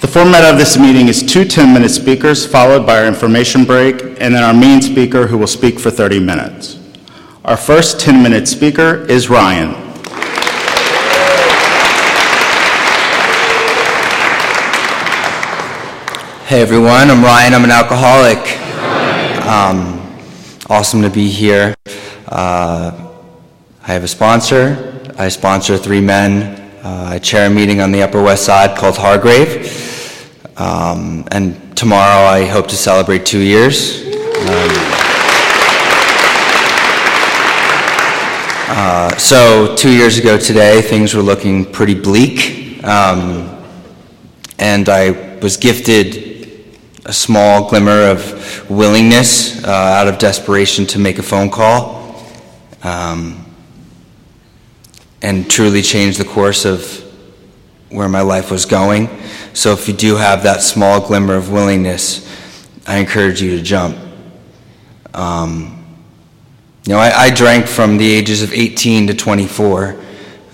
The format of this meeting is two 10-minute speakers, followed by our information break, and then our main speaker, who will speak for 30 minutes. Our first 10-minute speaker is Ryan. Hey everyone, I'm Ryan. I'm an alcoholic. Um, awesome to be here. Uh, I have a sponsor. I sponsor three men. Uh, I chair a meeting on the Upper West Side called Hargrave. Um, and tomorrow I hope to celebrate two years. Um, uh, so, two years ago today, things were looking pretty bleak. Um, and I was gifted a small glimmer of willingness uh, out of desperation to make a phone call um, and truly change the course of where my life was going. So, if you do have that small glimmer of willingness, I encourage you to jump. Um, you know, I, I, drank from the ages of 18 to 24,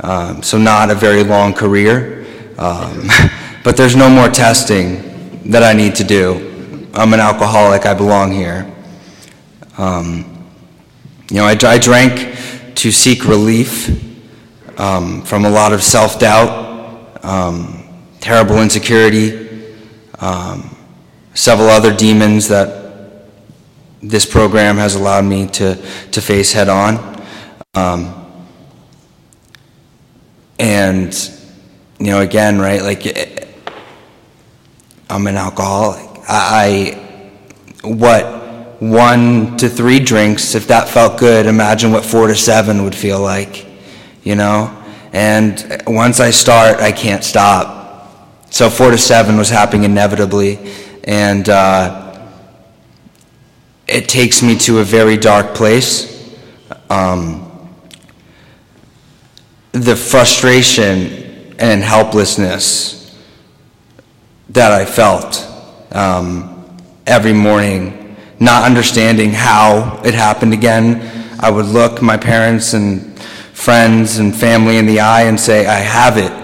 um, so not a very long career. Um, but there's no more testing that I need to do. I'm an alcoholic, I belong here. Um, you know, I, I, drank to seek relief um, from a lot of self doubt, um, terrible insecurity, um, several other demons that this program has allowed me to, to face head on. Um, and, you know, again, right, like, I'm an alcoholic. I, what one to three drinks, if that felt good, imagine what four to seven would feel like, you know? And once I start, I can't stop. So four to seven was happening inevitably. And uh, it takes me to a very dark place. Um, the frustration and helplessness that I felt um, every morning, not understanding how it happened again. I would look my parents and friends and family in the eye and say, I have it.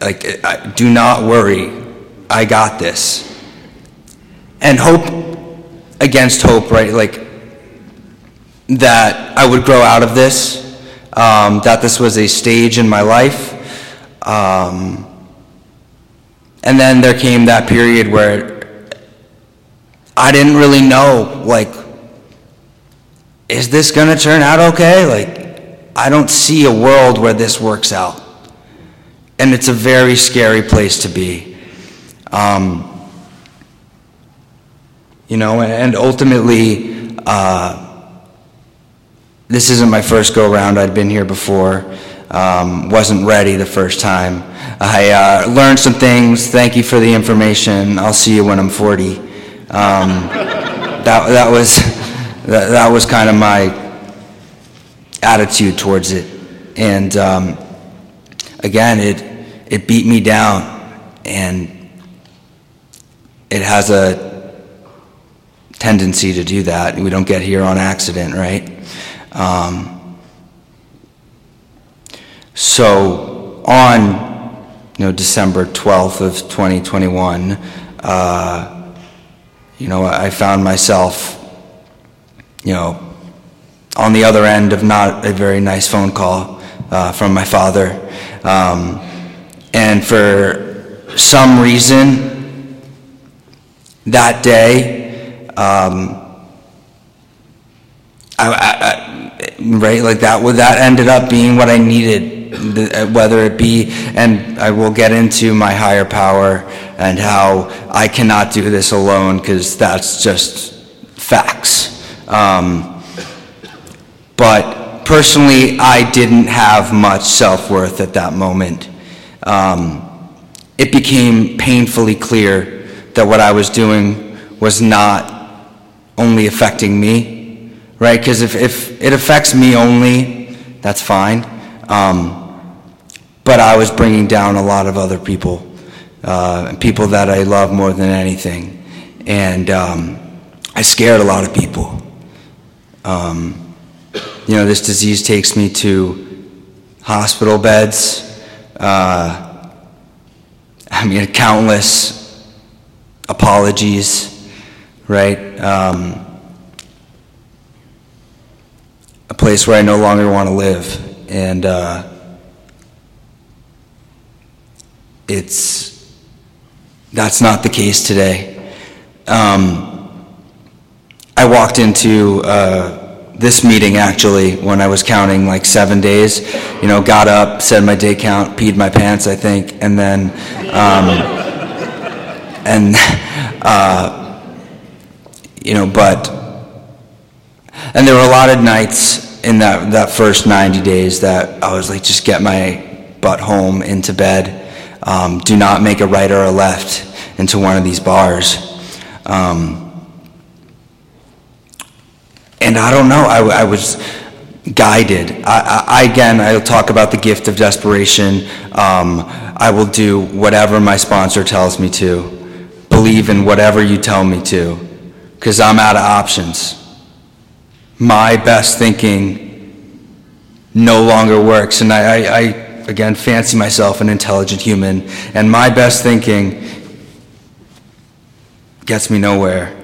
Like, do not worry. I got this. And hope against hope, right? Like, that I would grow out of this, um, that this was a stage in my life. Um, and then there came that period where I didn't really know, like, is this going to turn out okay? Like, I don't see a world where this works out. And it's a very scary place to be. Um, you know, and ultimately, uh, this isn't my first go round. I'd been here before. Um, wasn't ready the first time. I uh, learned some things. Thank you for the information. I'll see you when I'm 40. Um, that, that, was, that, that, was kind of my attitude towards it. And um, again, it, it beat me down. And it has a tendency to do that. We don't get here on accident, right? Um, so on you know, December 12th of 2021, uh, you know, I found myself, you know, on the other end of not a very nice phone call uh, from my father. Um, and for some reason, that day, um, I, I, I, right, like that, that ended up being what I needed uh, whether it be, and I will get into my higher power and how I cannot do this alone because that's just facts. Um, but personally, I didn't have much self worth at that moment. Um, it became painfully clear that what I was doing was not only affecting me, right? Because if, if it affects me only, that's fine. Um, but I was bringing down a lot of other people, uh, people that I love more than anything. And um, I scared a lot of people. Um, you know, this disease takes me to hospital beds. Uh, I mean, countless apologies, right? Um, a place where I no longer want to live. And uh, it's, that's not the case today. Um, I walked into uh, this meeting actually when I was counting like seven days. You know, got up, said my day count, peed my pants, I think, and then, um, and, uh, you know, but, and there were a lot of nights in that, that first 90 days that I was like, just get my butt home into bed. Um, do not make a right or a left into one of these bars. Um, and I don't know, I, I was guided. I, I, again, I'll talk about the gift of desperation. Um, I will do whatever my sponsor tells me to, believe in whatever you tell me to, because I'm out of options. My best thinking no longer works, and I, I, I, again, fancy myself an intelligent human, and my best thinking gets me nowhere.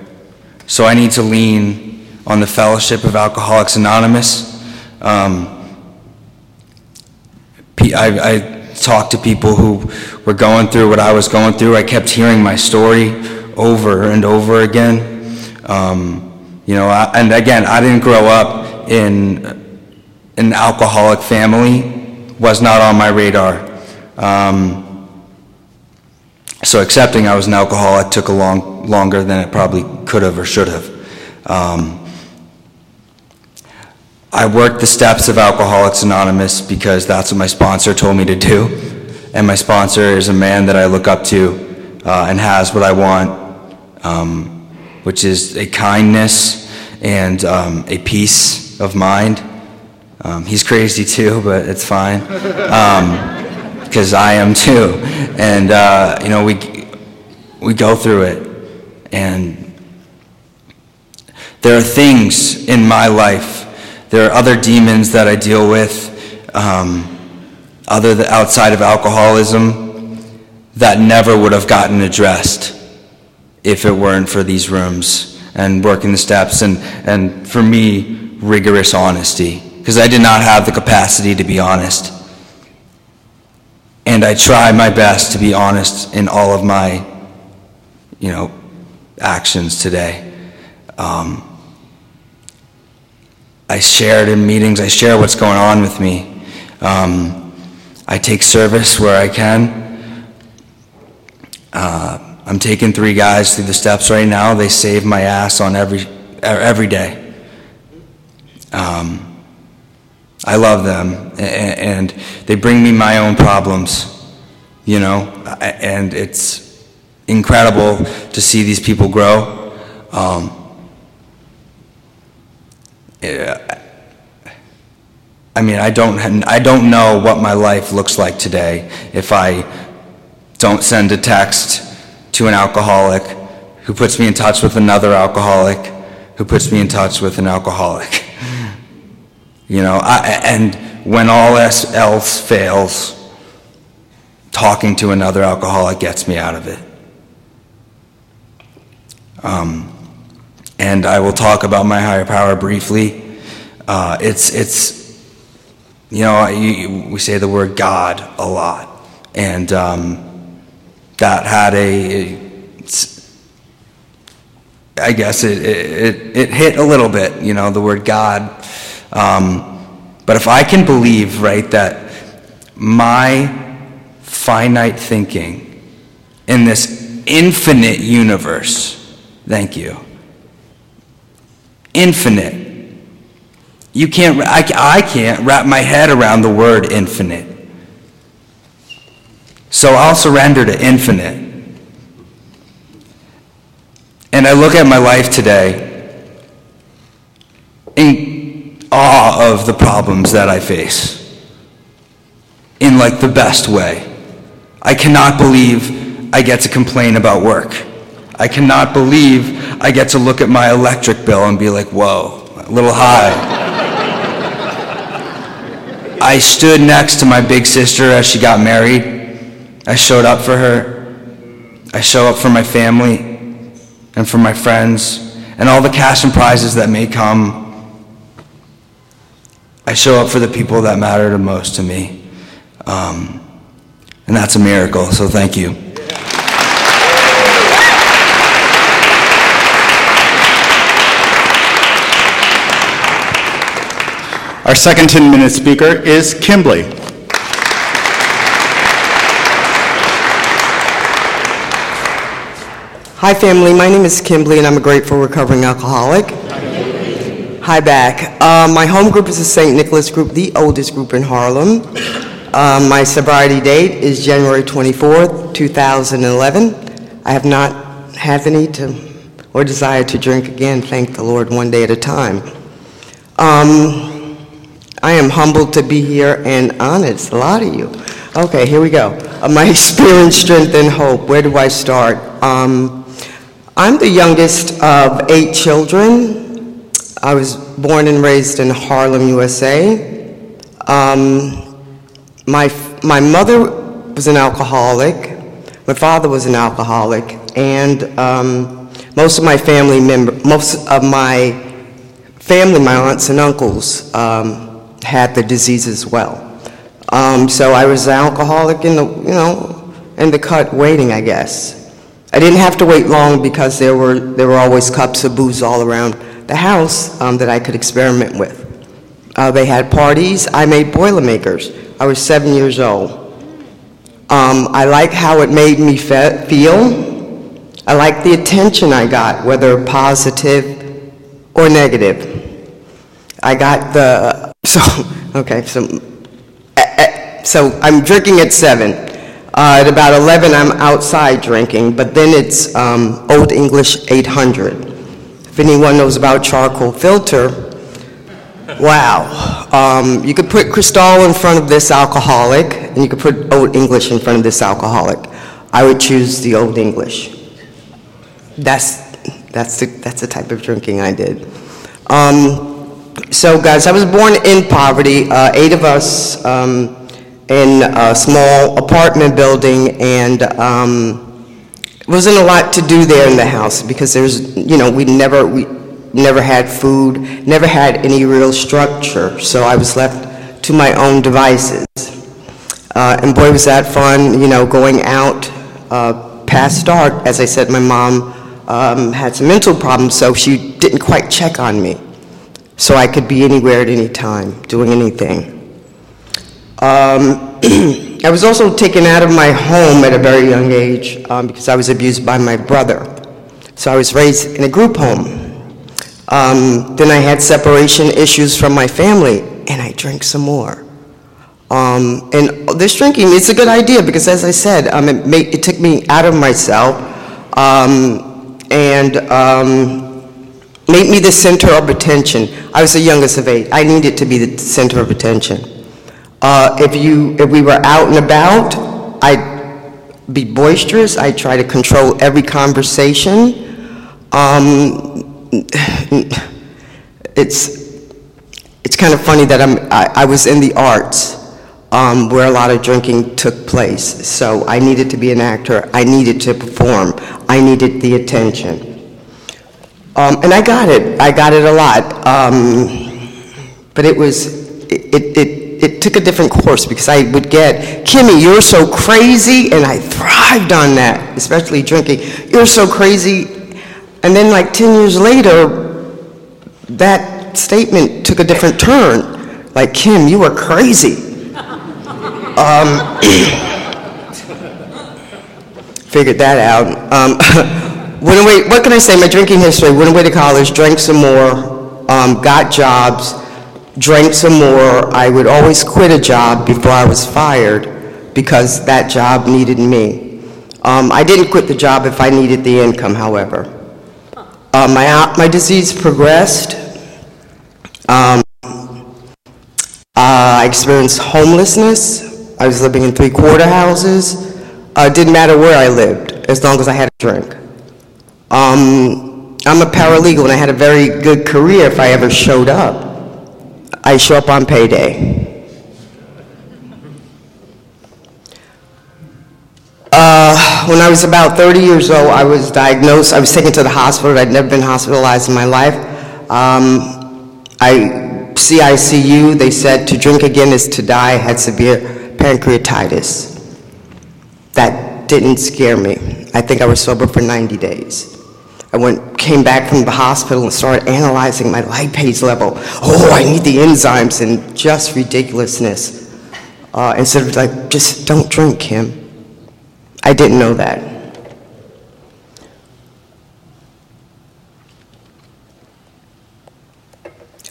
So I need to lean on the Fellowship of Alcoholics Anonymous. Um, I, I talked to people who were going through what I was going through. I kept hearing my story over and over again. Um, you know, I, and again, I didn't grow up in an alcoholic family. Was not on my radar. Um, so accepting I was an alcoholic took a long longer than it probably could have or should have. Um, I worked the steps of Alcoholics Anonymous because that's what my sponsor told me to do. And my sponsor is a man that I look up to uh, and has what I want, um, which is a kindness and um, a peace of mind. Um, he's crazy too, but it's fine because um, I am too. And uh, you know, we we go through it, and there are things in my life there are other demons that I deal with, um, other than outside of alcoholism, that never would have gotten addressed if it weren't for these rooms and working the steps and, and for me, rigorous honesty. Because I did not have the capacity to be honest. And I try my best to be honest in all of my, you know, actions today. Um, I share it in meetings. I share what's going on with me. Um, I take service where I can. Uh, I'm taking three guys through the steps right now. They save my ass on every every day. Um, I love them, and they bring me my own problems, you know, and it's incredible to see these people grow. Um, I mean, I don't, I don't know what my life looks like today if I don't send a text to an alcoholic who puts me in touch with another alcoholic who puts me in touch with an alcoholic. You know, I, and when all else fails, talking to another alcoholic gets me out of it. Um, and I will talk about my higher power briefly. Uh, it's, it's, you know, we say the word God a lot, and um, that had a, I guess it, it, it hit a little bit, you know, the word God. Um, but if I can believe, right, that my finite thinking in this infinite universe, thank you infinite. You can't, I, I can't wrap my head around the word infinite. So I'll surrender to infinite. And I look at my life today in awe of the problems that I face in like the best way. I cannot believe I get to complain about work. I cannot believe I get to look at my electric bill and be like, whoa, a little high. I stood next to my big sister as she got married. I showed up for her. I show up for my family. and for my friends and all the cash and prizes that may come. I show up for the people that matter the most to me. Um, and that's a miracle, so thank you. Our second 10-minute speaker is Kimberly. Hi, family. My name is Kimberly, and I'm a grateful recovering alcoholic. Hi, back. Uh, my home group is the St. Nicholas Group, the oldest group in Harlem. Um, my sobriety date is January 24th, 2011. I have not had any to or desire to drink again, thank the Lord, one day at a time. Um, I am humbled to be here and honored. It's a lot of you. Okay, here we go. Uh, my experience, strength, and hope. Where do I start? Um, I'm the youngest of eight children. I was born and raised in Harlem, USA. Um, my, my mother was an alcoholic. My father was an alcoholic. And um, most of my family member, most of my family, my aunts and uncles, um, had the disease as well. Um, so I was an alcoholic in the, you know, in the cut waiting, I guess. I didn't have to wait long because there were, there were always cups of booze all around the house um, that I could experiment with. Uh, they had parties. I made Boilermakers. I was seven years old. Um, I like how it made me fe- feel. I like the attention I got, whether positive or negative. I got the, so, okay, so, eh, eh, so I'm drinking at seven. Uh, at about 11, I'm outside drinking, but then it's um, Old English 800. If anyone knows about charcoal filter, wow. Um, you could put Cristal in front of this alcoholic, and you could put Old English in front of this alcoholic. I would choose the Old English. That's, that's, the, that's the type of drinking I did. Um, so, guys, I was born in poverty. Uh, eight of us. Um, in a small apartment building, and um, wasn't a lot to do there in the house because there's, you know, we never, we never had food, never had any real structure, so I was left to my own devices. Uh, and boy, was that fun, you know, going out uh, past dark. As I said, my mom um, had some mental problems, so she didn't quite check on me. So I could be anywhere at any time, doing anything. Um, I was also taken out of my home at a very young age um, because I was abused by my brother. So I was raised in a group home. Um, then I had separation issues from my family, and I drank some more. Um, and this drinking, it's a good idea because, as I said, um, it, made, it took me out of myself um, and made me the center of attention. I was the youngest of eight. I needed to be the center of attention. Uh, if you, if we were out and about, I'd be boisterous. I'd try to control every conversation. Um, it's, it's kind of funny that I'm, I, I was in the arts um, where a lot of drinking took place. So I needed to be an actor. I needed to perform. I needed the attention. Um, and I got it. I got it a lot. Um, but it was, it, it, it it took a different course because I would get, Kimmy, you're so crazy, and I thrived on that, especially drinking. You're so crazy. And then, like 10 years later, that statement took a different turn. Like, Kim, you are crazy. Um, figured that out. Went away, what can I say? My drinking history went away to college, drank some more, um, got jobs drank some more. I would always quit a job before I was fired because that job needed me. Um, I didn't quit the job if I needed the income, however. Uh, my, uh, my disease progressed. Um, uh, I experienced homelessness. I was living in three-quarter houses. Uh, it didn't matter where I lived, as long as I had a drink. Um, I'm a paralegal, and I had a very good career if I ever showed up. I show up on payday. Uh, when I was about 30 years old, I was diagnosed, I was taken to the hospital. I'd never been hospitalized in my life. Um, I, CICU, they said to drink again is to die, I had severe pancreatitis. That didn't scare me. I think I was sober for 90 days. I went, came back from the hospital and started analyzing my lipase level. Oh, I need the enzymes and just ridiculousness. Uh, instead of like, just don't drink, Kim. I didn't know that.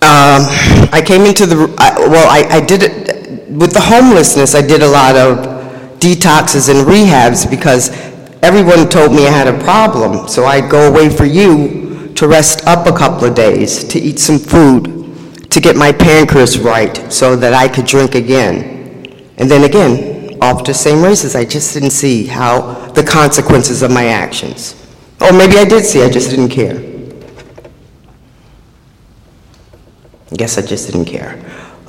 Um, I came into the, I- well, I, I did it, with the homelessness, I did a lot of detoxes and rehabs because everyone told me I had a problem. So I'd go away for you to rest up a couple of days, to eat some food, to get my pancreas right so that I could drink again. And then again, off to same races. I just didn't see how the consequences of my actions. Or maybe I did see, I just didn't care. I guess I just didn't care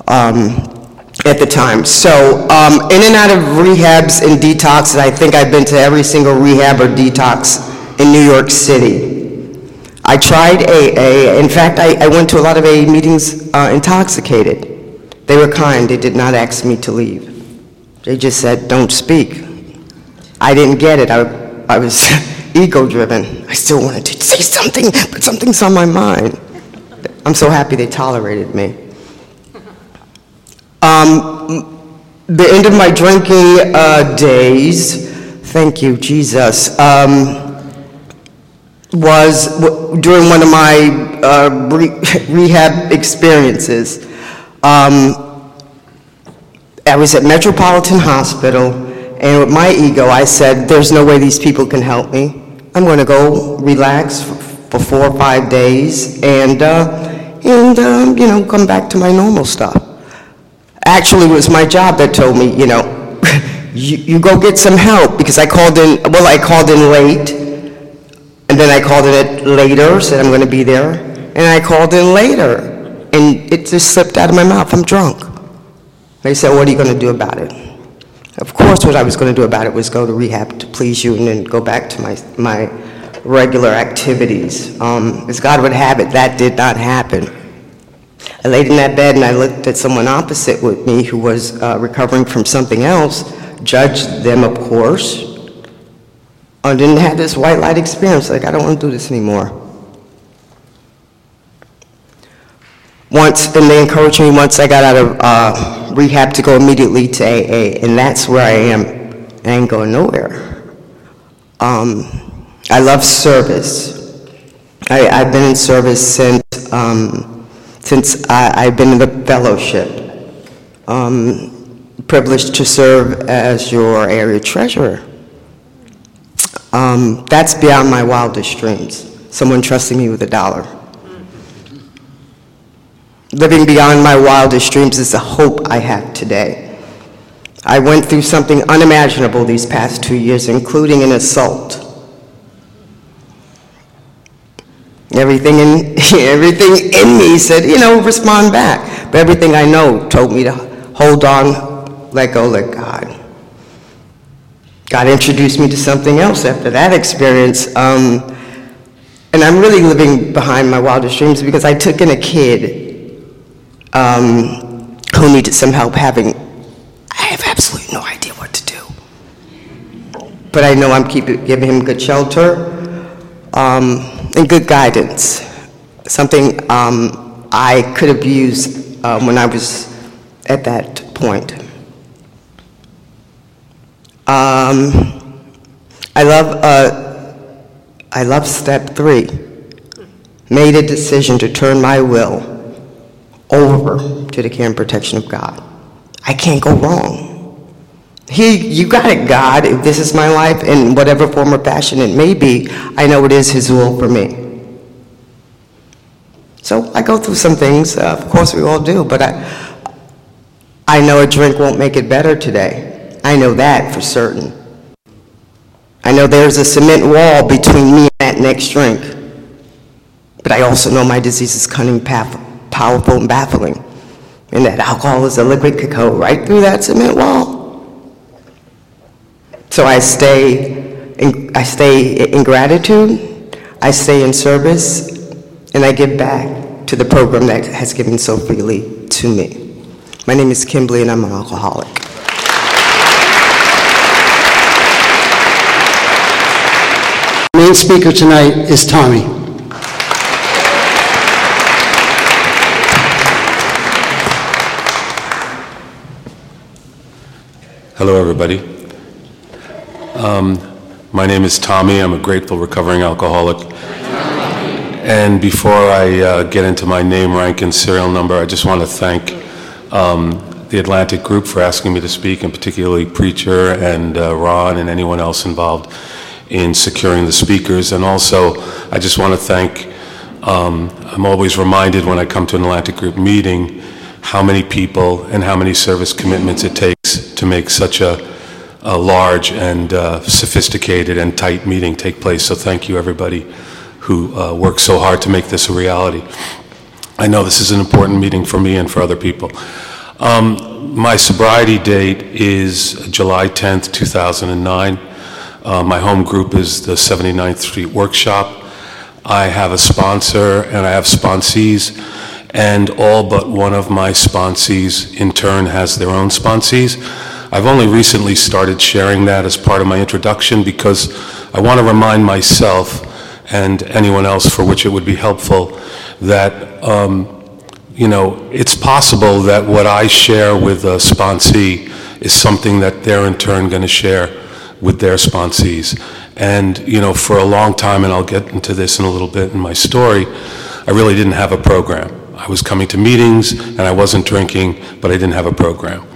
um, at the time. So, um, in and out of rehabs and detoxes, I think I've been to every single rehab or detox in New York City. I tried AA. In fact, I, I went to a lot of AA meetings uh, intoxicated. They were kind. They did not ask me to leave. They just said, don't speak. I didn't get it. I, I was ego-driven. I still wanted to say something, but something's on my mind. I'm so happy they tolerated me. Um, the end of my drinking uh, days, thank you, Jesus, um, was w- during one of my uh, re- rehab experiences. Um, I was at Metropolitan Hospital, and with my ego, I said, "There's no way these people can help me. I'm going to go relax f- for four or five days, and uh, and um, you know, come back to my normal stuff." Actually, it was my job that told me, you know, you, you go get some help because I called in. Well, I called in late, and then I called in later, said I'm going to be there, and I called in later, and it just slipped out of my mouth. I'm drunk. They said, what are you going to do about it? Of course, what I was going to do about it was go to rehab to please you and then go back to my, my regular activities. Um, as God would have it, that did not happen. I laid in that bed and I looked at someone opposite with me who was uh, recovering from something else, judged them, of course, I didn't have this white light experience, like, I don't want to do this anymore. Once, and they encouraged me once I got out of uh, rehab to go immediately to AA, and that's where I am. I ain't going nowhere. Um, I love service. I, I've been in service since, um, since I, I've been in the fellowship. Um, privileged to serve as your area treasurer. Um, that's beyond my wildest dreams. Someone trusting me with a dollar. Living beyond my wildest dreams is the hope I have today. I went through something unimaginable these past two years, including an assault. Everything in, everything in me said, you know, respond back. But everything I know told me to hold on, let go, let God. God introduced me to something else after that experience. Um, and I'm really living behind my wildest dreams because I took in a kid um, who needed some help having, I have absolutely no idea what to do. But I know I'm keeping, giving him good shelter um, and good guidance, something um, I could have used um, when I was at that point. Um, I love, uh, I love step three. Made a decision to turn my will over to the care and protection of God. I can't go wrong. He, you got it, God. If this is my life in whatever form or fashion it may be, I know it is His will for me. So I go through some things. Uh, of course, we all do. But I, I know a drink won't make it better today. I know that for certain. I know there's a cement wall between me and that next drink. But I also know my disease is cunning, powerful, and baffling. And that alcohol is a liquid could go right through that cement wall. So I stay in, I stay in gratitude, I stay in service, and I give back to the program that has given so freely to me. My name is Kimberly, and I'm an alcoholic. Main speaker tonight is Tommy. Hello, everybody. Um, My name is Tommy. I'm a grateful recovering alcoholic. And before I uh, get into my name, rank, and serial number, I just want to thank um, the Atlantic Group for asking me to speak, and particularly Preacher and uh, Ron and anyone else involved in securing the speakers. And also, I just want to thank, um, I'm always reminded when I come to an Atlantic Group meeting, how many people and how many service commitments it takes to make such a, a large and uh, sophisticated and tight meeting take place. So thank you, everybody who uh, worked so hard to make this a reality. I know this is an important meeting for me and for other people. Um, my sobriety date is July 10th, 2009. Uh, my home group is the 79th Street Workshop. I have a sponsor and I have sponsees, and all but one of my sponsees in turn has their own sponsees. I've only recently started sharing that as part of my introduction because I want to remind myself and anyone else for which it would be helpful that, um, you know, it's possible that what I share with a sponsee is something that they're in turn going to share with their sponsees. And, you know, for a long time, and I'll get into this in a little bit in my story, I really didn't have a program. I was coming to meetings and I wasn't drinking, but I didn't have a program.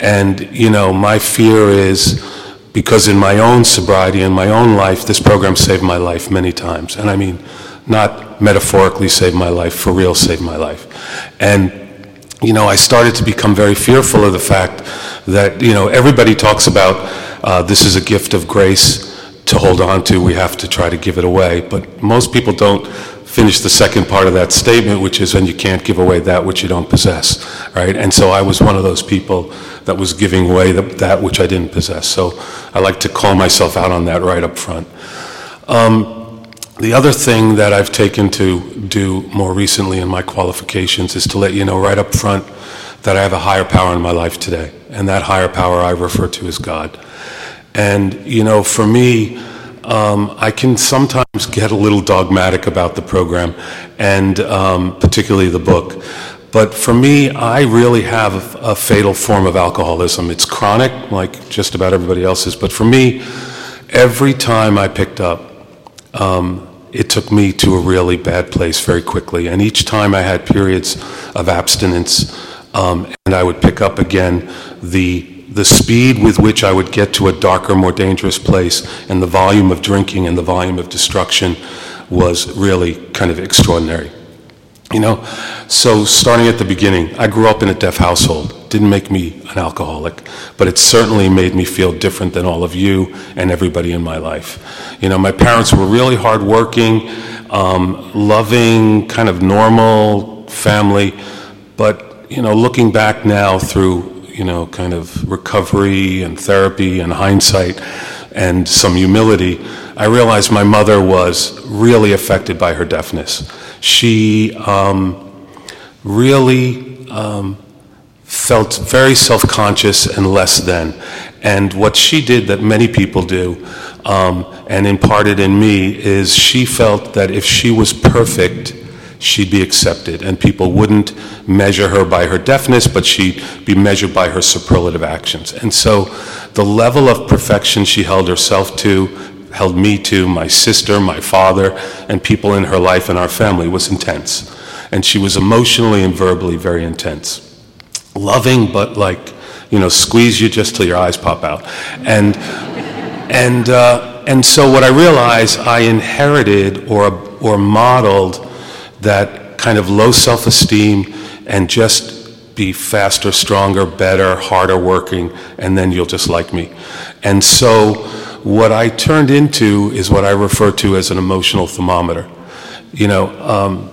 And, you know, my fear is because in my own sobriety, in my own life, this program saved my life many times. And I mean, not metaphorically saved my life, for real saved my life. And, you know, I started to become very fearful of the fact that, you know, everybody talks about uh, this is a gift of grace to hold on to, we have to try to give it away. But most people don't finish the second part of that statement, which is, and you can't give away that which you don't possess, right? And so I was one of those people that was giving away the, that which I didn't possess. So I like to call myself out on that right up front. Um, the other thing that I've taken to do more recently in my qualifications is to let you know right up front that I have a higher power in my life today. And that higher power I refer to as God. And, you know, for me, um, I can sometimes get a little dogmatic about the program, and um, particularly the book. But for me, I really have a, a fatal form of alcoholism. It's chronic, like just about everybody else's. But for me, every time I picked up, um, it took me to a really bad place very quickly. And each time I had periods of abstinence, um, and I would pick up again, the the speed with which I would get to a darker, more dangerous place, and the volume of drinking and the volume of destruction was really kind of extraordinary. You know, so starting at the beginning, I grew up in a deaf household. Didn't make me an alcoholic, but it certainly made me feel different than all of you and everybody in my life. You know, my parents were really hardworking, um, loving, kind of normal family, but, you know, looking back now through you know, kind of recovery and therapy and hindsight and some humility, I realized my mother was really affected by her deafness. She um, really um, felt very self conscious and less than. And what she did that many people do um, and imparted in me is she felt that if she was perfect, she'd be accepted, and people wouldn't measure her by her deafness, but she'd be measured by her superlative actions. And so the level of perfection she held herself to, held me to, my sister, my father, and people in her life and our family was intense. And she was emotionally and verbally very intense. Loving, but like, you know, squeeze you just till your eyes pop out. And, and, uh, and so what I realized I inherited or, or modeled that kind of low self esteem and just be faster, stronger, better, harder working, and then you'll just like me. And so, what I turned into is what I refer to as an emotional thermometer. You know, um,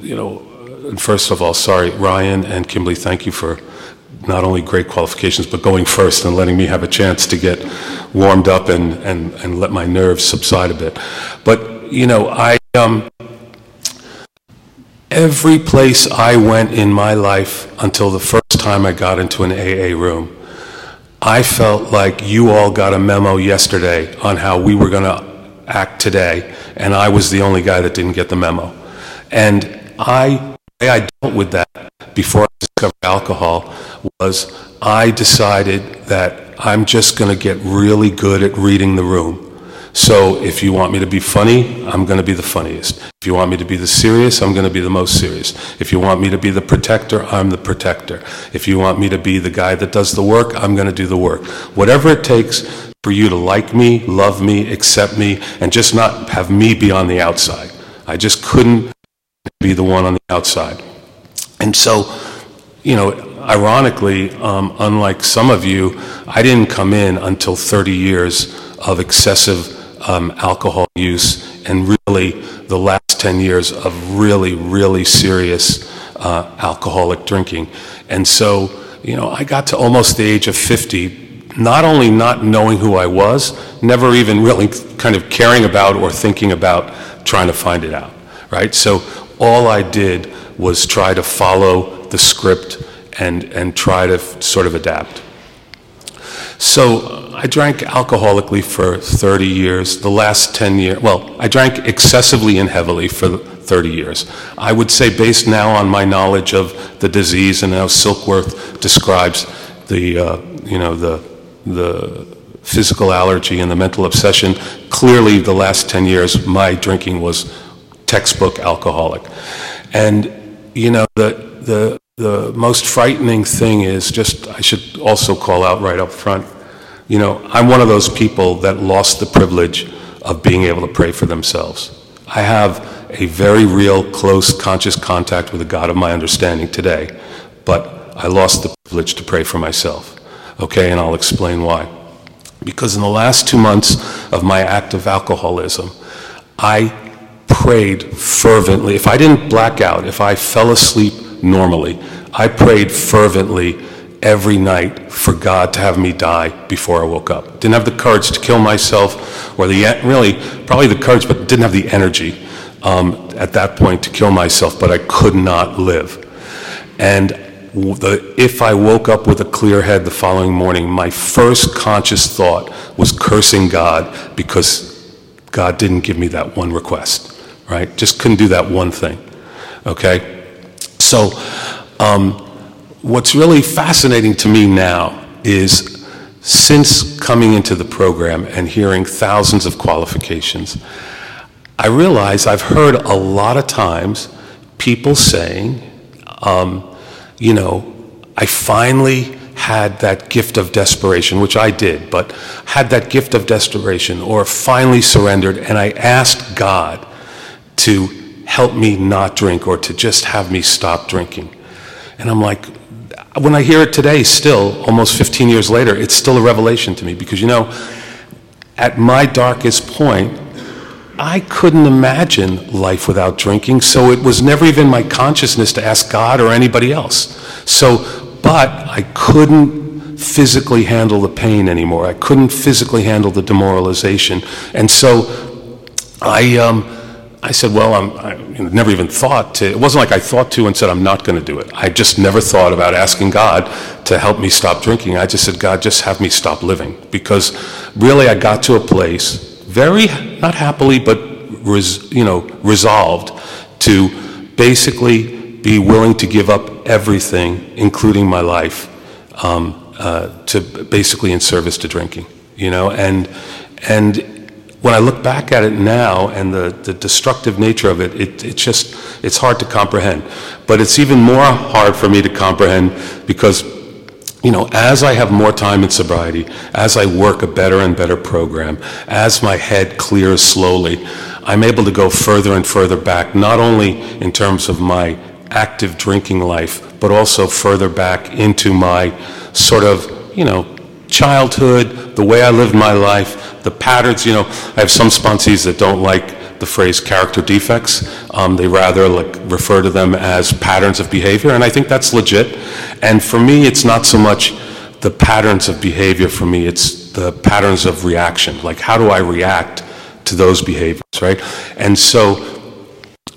you know, first of all, sorry, Ryan and Kimberly, thank you for not only great qualifications, but going first and letting me have a chance to get warmed up and, and, and let my nerves subside a bit. But, you know, I, um, every place I went in my life until the first time I got into an AA room, I felt like you all got a memo yesterday on how we were going to act today, and I was the only guy that didn't get the memo. And I, the way I dealt with that before I discovered alcohol was I decided that I'm just going to get really good at reading the room. So if you want me to be funny, I'm going to be the funniest. If you want me to be the serious, I'm going to be the most serious. If you want me to be the protector, I'm the protector. If you want me to be the guy that does the work, I'm going to do the work. Whatever it takes for you to like me, love me, accept me, and just not have me be on the outside. I just couldn't be the one on the outside. And so, you know, ironically, um, unlike some of you, I didn't come in until 30 years of excessive um, alcohol use and really the last 10 years of really, really serious uh, alcoholic drinking. And so, you know, I got to almost the age of 50, not only not knowing who I was, never even really kind of caring about or thinking about trying to find it out, right? So all I did was try to follow the script and, and try to sort of adapt. So I drank alcoholically for 30 years. The last 10 years, well, I drank excessively and heavily for 30 years. I would say, based now on my knowledge of the disease and how Silkworth describes the, uh, you know, the, the physical allergy and the mental obsession, clearly the last 10 years, my drinking was textbook alcoholic. And, you know, the, the, the most frightening thing is just, I should also call out right up front, you know, I'm one of those people that lost the privilege of being able to pray for themselves. I have a very real, close, conscious contact with the God of my understanding today, but I lost the privilege to pray for myself. Okay, and I'll explain why. Because in the last two months of my active alcoholism, I prayed fervently. If I didn't black out, if I fell asleep normally, I prayed fervently every night for God to have me die before I woke up. Didn't have the courage to kill myself, or the really probably the courage, but didn't have the energy um, at that point to kill myself. But I could not live. And the, if I woke up with a clear head the following morning, my first conscious thought was cursing God because God didn't give me that one request, right? Just couldn't do that one thing, okay? So, um, what's really fascinating to me now is since coming into the program and hearing thousands of qualifications, I realize I've heard a lot of times people saying, um, you know, I finally had that gift of desperation, which I did, but had that gift of desperation or finally surrendered, and I asked God to help me not drink or to just have me stop drinking. And I'm like, when I hear it today, still, almost 15 years later, it's still a revelation to me because, you know, at my darkest point, I couldn't imagine life without drinking, so it was never even my consciousness to ask God or anybody else. So, but I couldn't physically handle the pain anymore. I couldn't physically handle the demoralization. And so I, um, I said, well, I'm, I never even thought to, it wasn't like I thought to and said, I'm not going to do it. I just never thought about asking God to help me stop drinking. I just said, God, just have me stop living. Because really, I got to a place, very, not happily, but, res, you know, resolved to basically be willing to give up everything, including my life, um, uh, to basically in service to drinking, you know, and, and when I look back at it now and the, the destructive nature of it, it, it's just, it's hard to comprehend. But it's even more hard for me to comprehend because, you know, as I have more time in sobriety, as I work a better and better program, as my head clears slowly, I'm able to go further and further back, not only in terms of my active drinking life, but also further back into my sort of, you know, childhood, the way I lived my life, the patterns, you know, I have some sponsees that don't like the phrase character defects. Um, they rather like refer to them as patterns of behavior, and I think that's legit. And for me, it's not so much the patterns of behavior for me, it's the patterns of reaction. Like, how do I react to those behaviors, right? And so,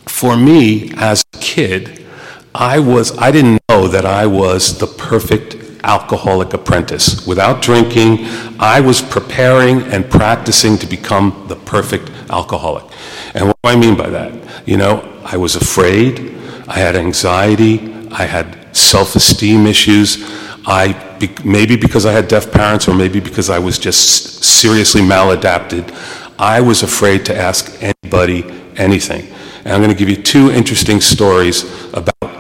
for me, as a kid, I was, I didn't know that I was the perfect alcoholic apprentice. Without drinking, I was preparing and practicing to become the perfect alcoholic. And what do I mean by that? You know, I was afraid, I had anxiety, I had self esteem issues. I, be, maybe because I had deaf parents or maybe because I was just seriously maladapted, I was afraid to ask anybody anything. And I'm going to give you two interesting stories about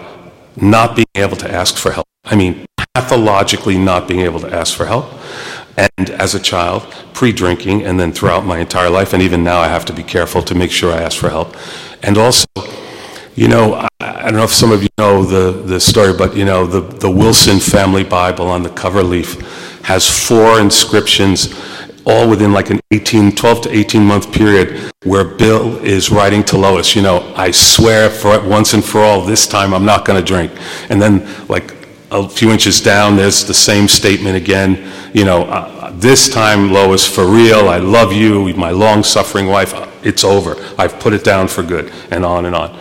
not being able to ask for help. I mean, pathologically not being able to ask for help. And as a child, pre drinking, and then throughout my entire life, and even now I have to be careful to make sure I ask for help. And also, you know, I, I don't know if some of you know the, the story, but you know, the, the Wilson Family Bible on the cover leaf has four inscriptions, all within like an 18, 12 to 18 month period, where Bill is writing to Lois, you know, I swear for once and for all, this time I'm not going to drink. And then, like, a few inches down, there's the same statement again. You know, uh, this time, Lois, for real, I love you, my long suffering wife, it's over. I've put it down for good, and on and on.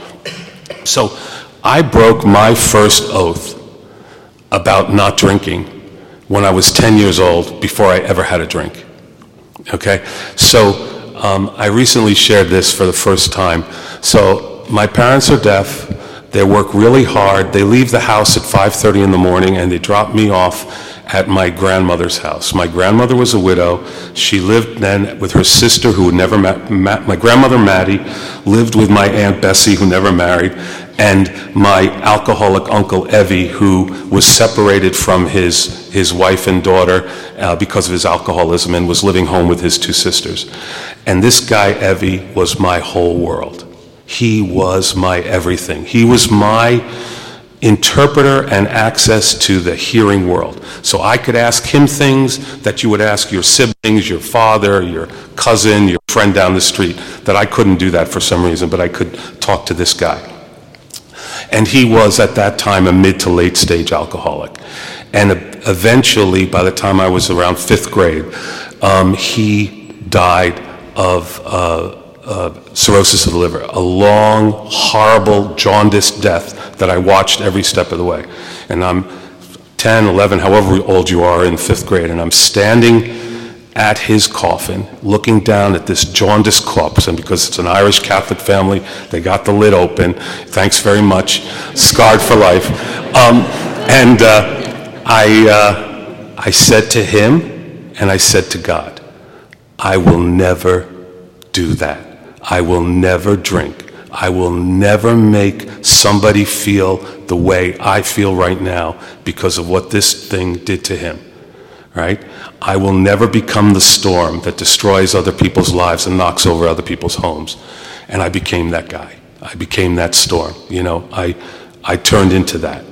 So I broke my first oath about not drinking when I was 10 years old before I ever had a drink. Okay? So um, I recently shared this for the first time. So my parents are deaf. They work really hard. They leave the house at 5:30 in the morning and they drop me off at my grandmother's house. My grandmother was a widow. She lived then with her sister who never met, my grandmother Maddie lived with my aunt Bessie who never married and my alcoholic uncle Evie who was separated from his, his wife and daughter uh, because of his alcoholism and was living home with his two sisters. And this guy Evie was my whole world. He was my everything. He was my interpreter and access to the hearing world. So I could ask him things that you would ask your siblings, your father, your cousin, your friend down the street, that I couldn't do that for some reason, but I could talk to this guy. And he was at that time a mid to late stage alcoholic. And eventually, by the time I was around fifth grade, um, he died of uh, uh, cirrhosis of the liver, a long, horrible, jaundiced death that I watched every step of the way. And I'm 10, 11, however old you are in fifth grade, and I'm standing at his coffin, looking down at this jaundiced corpse. And because it's an Irish Catholic family, they got the lid open. Thanks very much. Scarred for life. Um, and uh, I, uh, I said to him, and I said to God, I will never do that. I will never drink. I will never make somebody feel the way I feel right now because of what this thing did to him. Right? I will never become the storm that destroys other people's lives and knocks over other people's homes. And I became that guy. I became that storm. You know, I, I turned into that.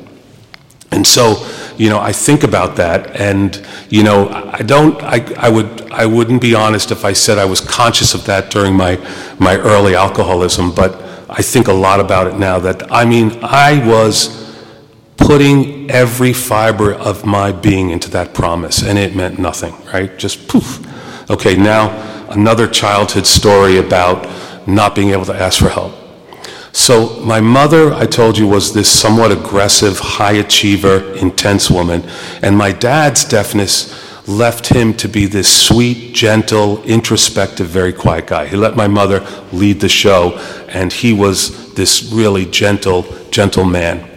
And so, you know, I think about that, and you know, I don't, I, I would, I wouldn't be honest if I said I was conscious of that during my my early alcoholism, but I think a lot about it now. That I mean, I was putting every fiber of my being into that promise, and it meant nothing, right? Just poof. Okay, now another childhood story about not being able to ask for help. So, my mother, I told you, was this somewhat aggressive, high achiever, intense woman. And my dad's deafness left him to be this sweet, gentle, introspective, very quiet guy. He let my mother lead the show, and he was this really gentle, gentle man.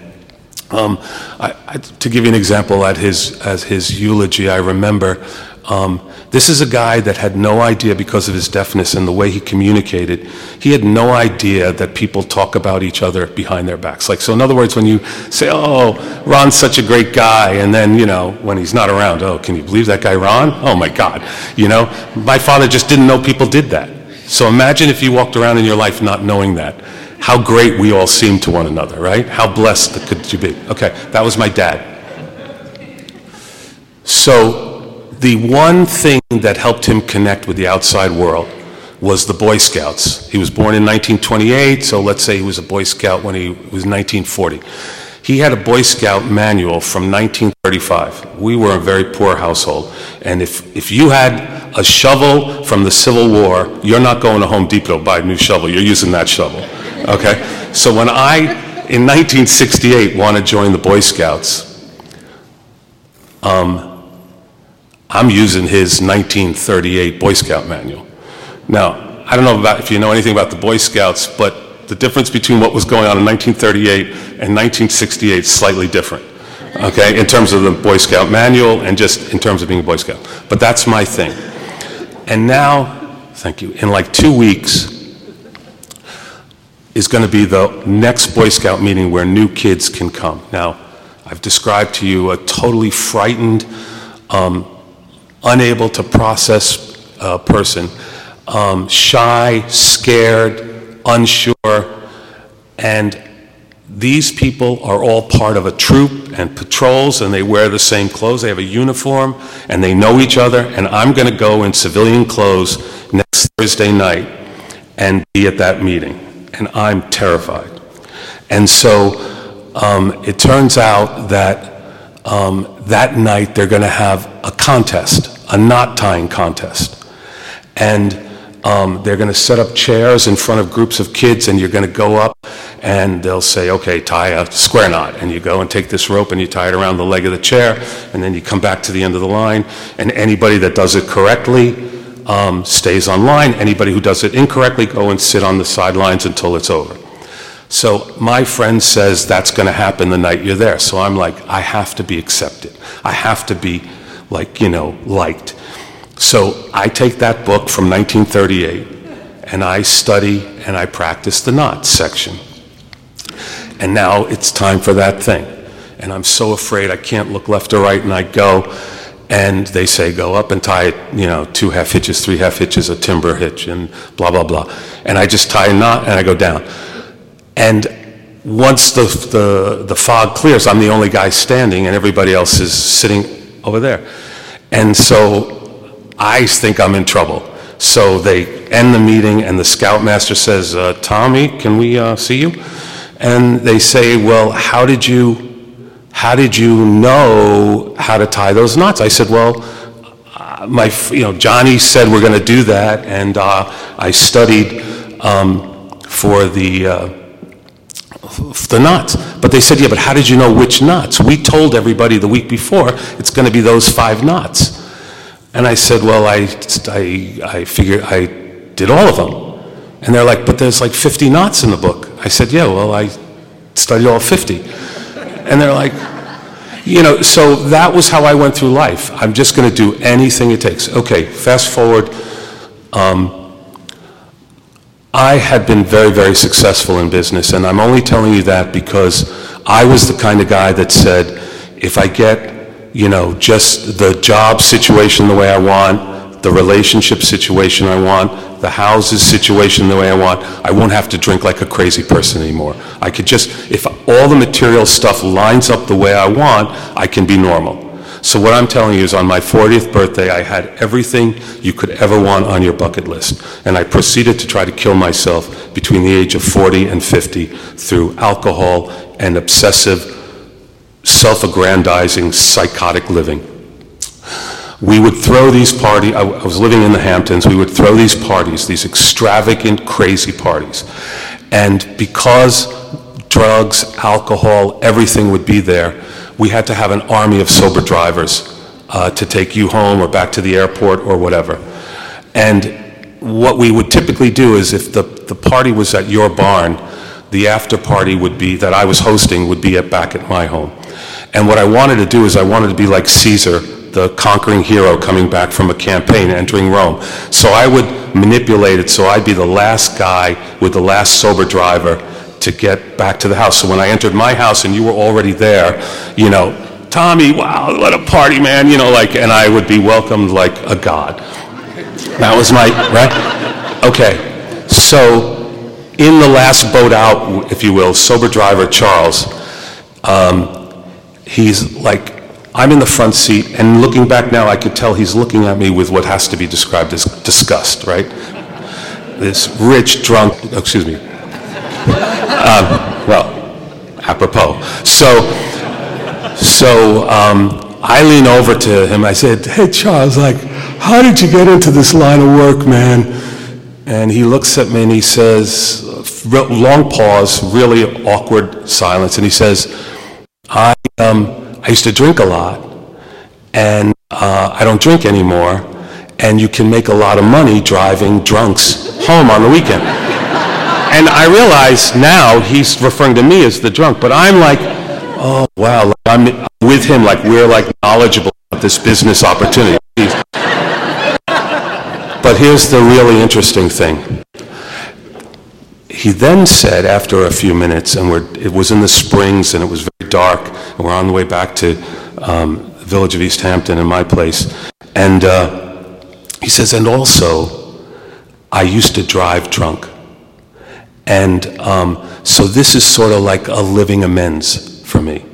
Um, I, I, to give you an example, at his, at his eulogy, I remember um, this is a guy that had no idea because of his deafness and the way he communicated. He had no idea that people talk about each other behind their backs. Like, so in other words, when you say, oh, Ron's such a great guy, and then, you know, when he's not around, oh, can you believe that guy Ron? Oh my God. You know, my father just didn't know people did that. So imagine if you walked around in your life not knowing that. How great we all seem to one another, right? How blessed could you be? Okay, that was my dad. So the one thing that helped him connect with the outside world was the Boy Scouts. He was born in 1928, so let's say he was a Boy Scout when he was 1940. He had a Boy Scout manual from 1935. We were a very poor household, and if, if you had a shovel from the Civil War, you're not going to Home Depot buy a new shovel, you're using that shovel, okay? So when I, in 1968, want to join the Boy Scouts, um, I'm using his 1938 Boy Scout manual. Now, I don't know about, if you know anything about the Boy Scouts, but the difference between what was going on in 1938 and 1968 is slightly different, okay, in terms of the Boy Scout manual and just in terms of being a Boy Scout. But that's my thing. And now, thank you, in like two weeks is going to be the next Boy Scout meeting where new kids can come. Now, I've described to you a totally frightened, um, unable to process uh, person, um, shy, scared, unsure, and these people are all part of a troop and patrols, and they wear the same clothes. They have a uniform, and they know each other. And I'm going to go in civilian clothes next Thursday night and be at that meeting. And I'm terrified. And so um, it turns out that um, that night they're going to have a contest, a knot tying contest. And um, they're going to set up chairs in front of groups of kids, and you're going to go up, and they'll say, okay, tie a square knot. And you go and take this rope and you tie it around the leg of the chair, and then you come back to the end of the line, and anybody that does it correctly um, stays on line. Anybody who does it incorrectly, go and sit on the sidelines until it's over. So my friend says that's going to happen the night you're there. So I'm like, I have to be accepted. I have to be, like, you know, liked. So I take that book from 1938 and I study and I practice the knots section. And now it's time for that thing. And I'm so afraid I can't look left or right and I go and they say go up and tie it, you know, two half hitches, three half hitches, a timber hitch and blah, blah, blah. And I just tie a knot and I go down. And once the, the, the fog clears, I'm the only guy standing and everybody else is sitting over there. And so I think I'm in trouble. So they end the meeting and the scoutmaster says, uh, Tommy, can we uh, see you? And they say, well, how did you, how did you know how to tie those knots? I said, well, uh, my, you know, Johnny said we're going to do that, and uh, I studied um, for the, uh, the knots. But they said, yeah, but how did you know which knots? We told everybody the week before it's going to be those five knots. And I said, well, I, I, I figured I did all of them. And they're like, but there's like 50 knots in the book. I said, yeah, well, I studied all 50. And they're like, you know, so that was how I went through life. I'm just going to do anything it takes. Okay, fast forward. Um, I had been very, very successful in business, and I'm only telling you that because I was the kind of guy that said, if I get, you know, just the job situation the way I want, the relationship situation I want, the houses situation the way I want, I won't have to drink like a crazy person anymore. I could just, if all the material stuff lines up the way I want, I can be normal. So what I'm telling you is on my 40th birthday, I had everything you could ever want on your bucket list. And I proceeded to try to kill myself between the age of 40 and 50 through alcohol and obsessive, self-aggrandizing, psychotic living. We would throw these parties, I I was living in the Hamptons, we would throw these parties, these extravagant, crazy parties. And because drugs, alcohol, everything would be there, we had to have an army of sober drivers uh, to take you home or back to the airport or whatever. And what we would typically do is if the, the party was at your barn, the after party would be, that I was hosting, would be at, back at my home. And what I wanted to do is I wanted to be like Caesar, the conquering hero coming back from a campaign, entering Rome. So I would manipulate it so I'd be the last guy with the last sober driver to get back to the house. So when I entered my house and you were already there, you know, Tommy, wow, what a party, man, you know, like, and I would be welcomed like a god. That was my, right? Okay. So in the last boat out, if you will, sober driver Charles, um, he's like, I'm in the front seat, and looking back now, I could tell he's looking at me with what has to be described as disgust, right? this rich drunk, excuse me. Um, well, apropos. So, so um, I lean over to him. I said, "Hey, Charles, like, how did you get into this line of work, man?" And he looks at me and he says, long pause, really awkward silence, and he says, "I um, I used to drink a lot, and uh, I don't drink anymore, and you can make a lot of money driving drunks home on the weekend." And I realize now he's referring to me as the drunk, but I'm like, oh, wow, like I'm with him, like we're like knowledgeable about this business opportunity. But here's the really interesting thing. He then said, after a few minutes, and it was in the springs and it was very dark, and we're on the way back to um, the village of East Hampton and my place, and uh, he says, and also, I used to drive drunk. And um, so this is sort of like a living amends for me.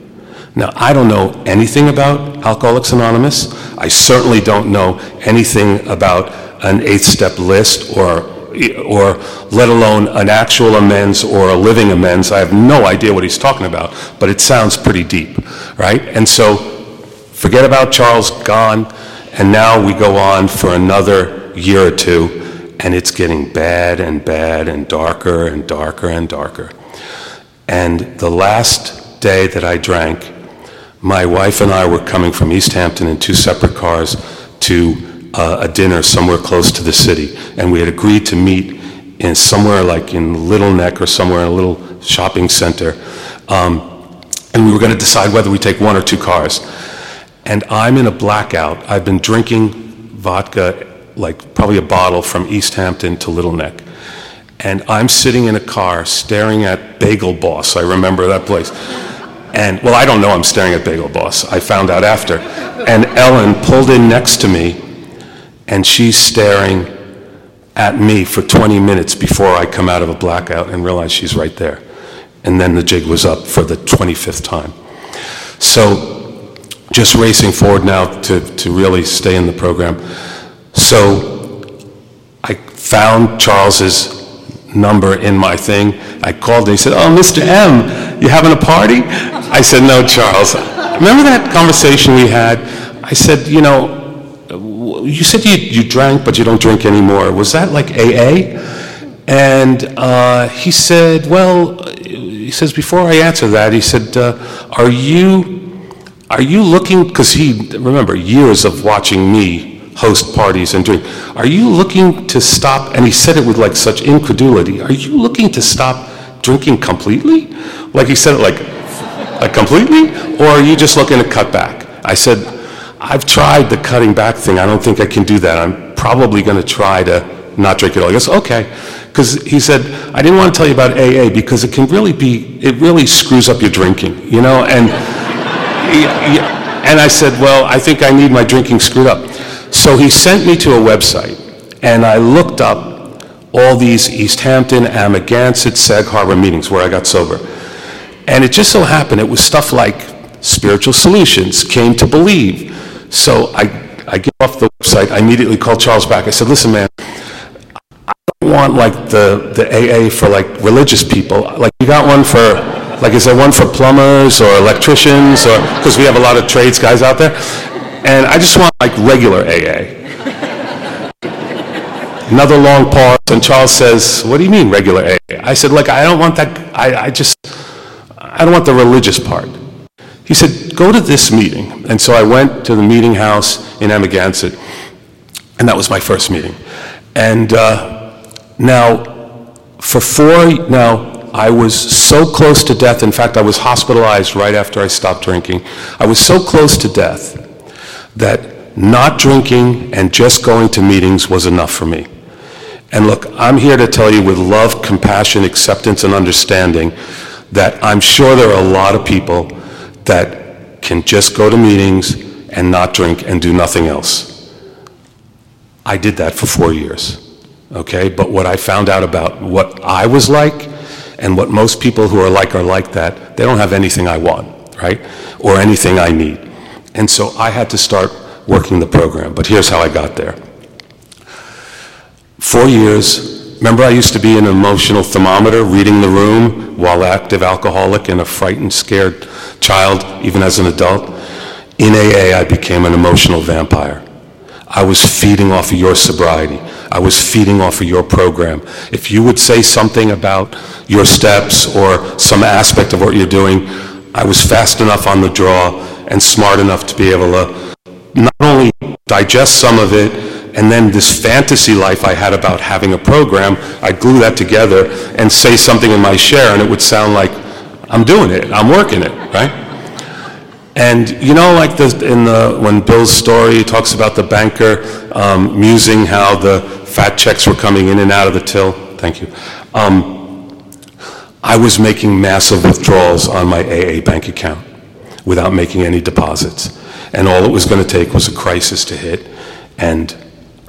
Now, I don't know anything about Alcoholics Anonymous. I certainly don't know anything about an eighth step list or, or let alone an actual amends or a living amends. I have no idea what he's talking about, but it sounds pretty deep, right? And so forget about Charles, gone. And now we go on for another year or two and it's getting bad and bad and darker and darker and darker. And the last day that I drank, my wife and I were coming from East Hampton in two separate cars to uh, a dinner somewhere close to the city. And we had agreed to meet in somewhere like in Little Neck or somewhere in a little shopping center. Um, and we were going to decide whether we take one or two cars. And I'm in a blackout. I've been drinking vodka like probably a bottle from East Hampton to Little Neck. And I'm sitting in a car staring at Bagel Boss. I remember that place. And, well, I don't know I'm staring at Bagel Boss. I found out after. And Ellen pulled in next to me, and she's staring at me for 20 minutes before I come out of a blackout and realize she's right there. And then the jig was up for the 25th time. So, just racing forward now to, to really stay in the program. So I found Charles's number in my thing. I called and he said, Oh, Mr. M, you having a party? I said, No, Charles. Remember that conversation we had? I said, You know, you said you, you drank, but you don't drink anymore. Was that like AA? And uh, he said, Well, he says, before I answer that, he said, uh, Are you. Are you looking, because he, remember, years of watching me host parties and drink. Are you looking to stop, and he said it with like such incredulity, are you looking to stop drinking completely? Like he said it like, like completely? Or are you just looking to cut back? I said, I've tried the cutting back thing. I don't think I can do that. I'm probably going to try to not drink at all. He goes, okay. Because he said, I didn't want to tell you about AA because it can really be, it really screws up your drinking, you know? And, and I said, well, I think I need my drinking screwed up. So he sent me to a website, and I looked up all these East Hampton, Amagansett, Sag Harbor meetings where I got sober. And it just so happened it was stuff like Spiritual Solutions, Came to Believe. So I, I get off the website, I immediately called Charles back. I said, listen, man, I don't want like the, the AA for like religious people. Like you got one for, like is there one for plumbers or electricians or, because we have a lot of trades guys out there. And I just want like regular AA. Another long pause, and Charles says, What do you mean regular AA? I said, Look, I don't want that, I, I just, I don't want the religious part. He said, Go to this meeting. And so I went to the meeting house in Amagansett, and that was my first meeting. And uh, now, for four, now, I was so close to death. In fact, I was hospitalized right after I stopped drinking. I was so close to death that not drinking and just going to meetings was enough for me. And look, I'm here to tell you with love, compassion, acceptance, and understanding that I'm sure there are a lot of people that can just go to meetings and not drink and do nothing else. I did that for four years, okay? But what I found out about what I was like and what most people who are like are like that, they don't have anything I want, right? Or anything I need. And so I had to start working the program. But here's how I got there. Four years, remember I used to be an emotional thermometer, reading the room while active alcoholic and a frightened, scared child, even as an adult? In AA, I became an emotional vampire. I was feeding off of your sobriety. I was feeding off of your program. If you would say something about your steps or some aspect of what you're doing, I was fast enough on the draw and smart enough to be able to not only digest some of it, and then this fantasy life I had about having a program, I'd glue that together and say something in my share, and it would sound like I'm doing it, I'm working it, right? And you know, like the, in the, when Bill's story talks about the banker um, musing how the fat checks were coming in and out of the till. Thank you. Um, I was making massive withdrawals on my AA bank account without making any deposits. And all it was going to take was a crisis to hit, and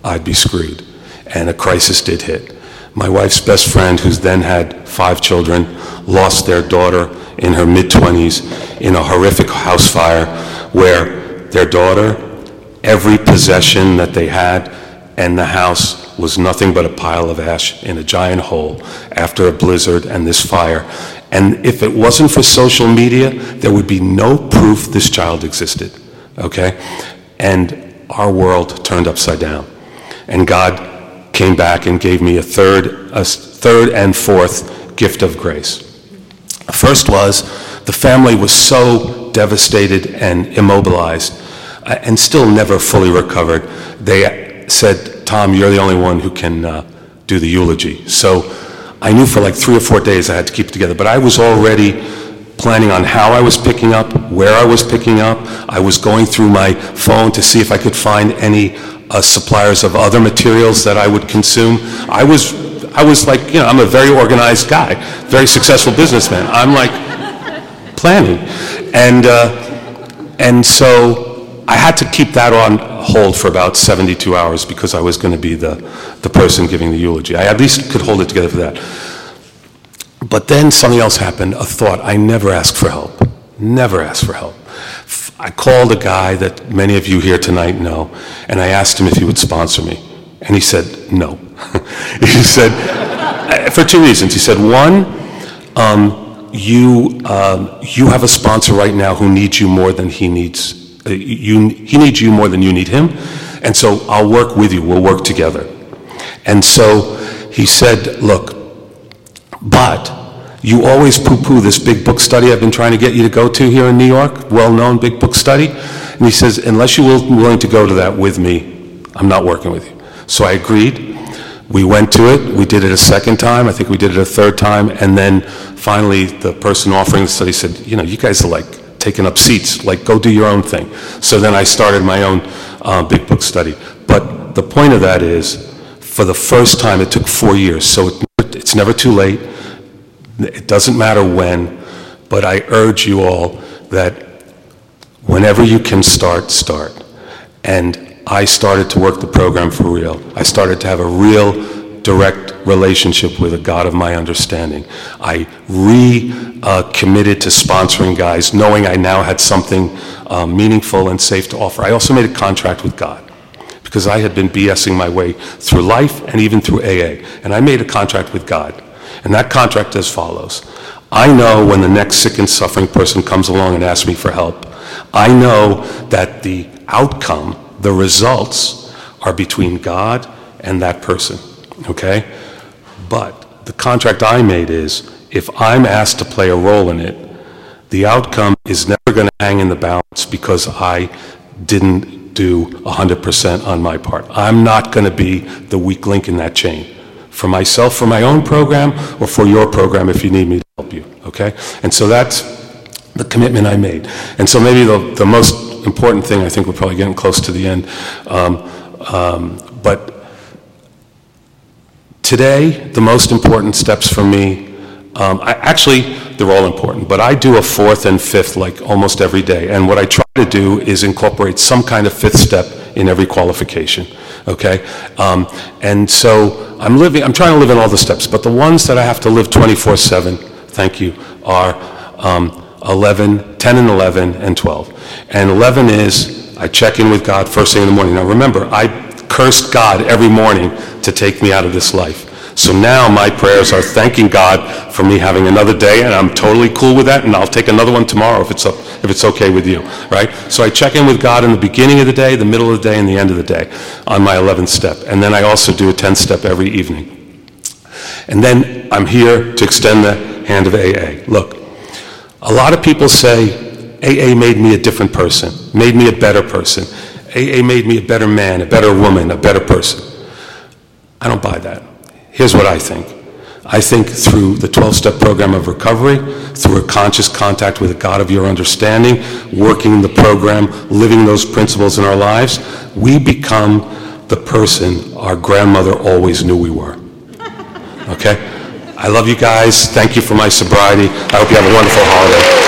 I'd be screwed. And a crisis did hit. My wife's best friend, who's then had five children, lost their daughter in her mid-20s in a horrific house fire where their daughter, every possession that they had, and the house was nothing but a pile of ash in a giant hole after a blizzard and this fire. And if it wasn't for social media, there would be no proof this child existed, okay? And our world turned upside down. And God came back and gave me a third, a third and fourth gift of grace. First was the family was so devastated and immobilized uh, and still never fully recovered. They said, Tom, you're the only one who can uh, do the eulogy. So I knew for like three or four days I had to keep it together, but I was already planning on how I was picking up, where I was picking up. I was going through my phone to see if I could find any uh, suppliers of other materials that I would consume. I was, I was like, you know, I'm a very organized guy, very successful businessman. I'm like planning, and uh, and so I had to keep that on hold for about 72 hours because I was going to be the the person giving the eulogy. I at least could hold it together for that. But then something else happened, a thought. I never ask for help. Never ask for help. I called a guy that many of you here tonight know, and I asked him if he would sponsor me. And he said, no. he said, uh, for two reasons. He said, one, um, you, um, you have a sponsor right now who needs you more than he needs, uh, you, he needs you more than you need him. And so I'll work with you, we'll work together. And so he said, look, but you always poo-poo this big book study I've been trying to get you to go to here in New York, well-known big book study. And he says, unless you're willing to go to that with me, I'm not working with you. So I agreed. We went to it. We did it a second time. I think we did it a third time. And then finally, the person offering the study said, you know, you guys are like taking up seats. Like, go do your own thing. So then I started my own uh, big book study. But the point of that is, for the first time, it took four years. So it, it's never too late. It doesn't matter when, but I urge you all that whenever you can start, start. And I started to work the program for real. I started to have a real direct relationship with a God of my understanding. I re-committed to sponsoring guys, knowing I now had something uh, meaningful and safe to offer. I also made a contract with God because I had been BSing my way through life and even through AA. And I made a contract with God. And that contract as follows. I know when the next sick and suffering person comes along and asks me for help, I know that the outcome, the results, are between God and that person, okay? But the contract I made is, if I'm asked to play a role in it, the outcome is never going to hang in the balance because I didn't do 100% on my part. I'm not going to be the weak link in that chain for myself, for my own program, or for your program if you need me to help you, okay? And so that's the commitment I made. And so maybe the, the most important thing, I think we're probably getting close to the end, um, um, but today, the most important steps for me, um, I, actually, they're all important, but I do a fourth and fifth like almost every day. And what I try to do is incorporate some kind of fifth step in every qualification, okay? Um, and so I'm living, I'm trying to live in all the steps, but the ones that I have to live 24/7, thank you, are um, 11, 10 and 11 and 12. And 11 is I check in with God first thing in the morning. Now remember, I cursed God every morning to take me out of this life. So now my prayers are thanking God for me having another day, and I'm totally cool with that, and I'll take another one tomorrow if it's, if it's okay with you, right? So I check in with God in the beginning of the day, the middle of the day, and the end of the day on my 11th step. And then I also do a 10th step every evening. And then I'm here to extend the hand of AA. Look, a lot of people say AA made me a different person, made me a better person. AA made me a better man, a better woman, a better person. I don't buy that. Here's what I think. I think through the 12-step program of recovery, through a conscious contact with the God of your understanding, working the program, living those principles in our lives, we become the person our grandmother always knew we were. Okay? I love you guys. Thank you for my sobriety. I hope you have a wonderful holiday.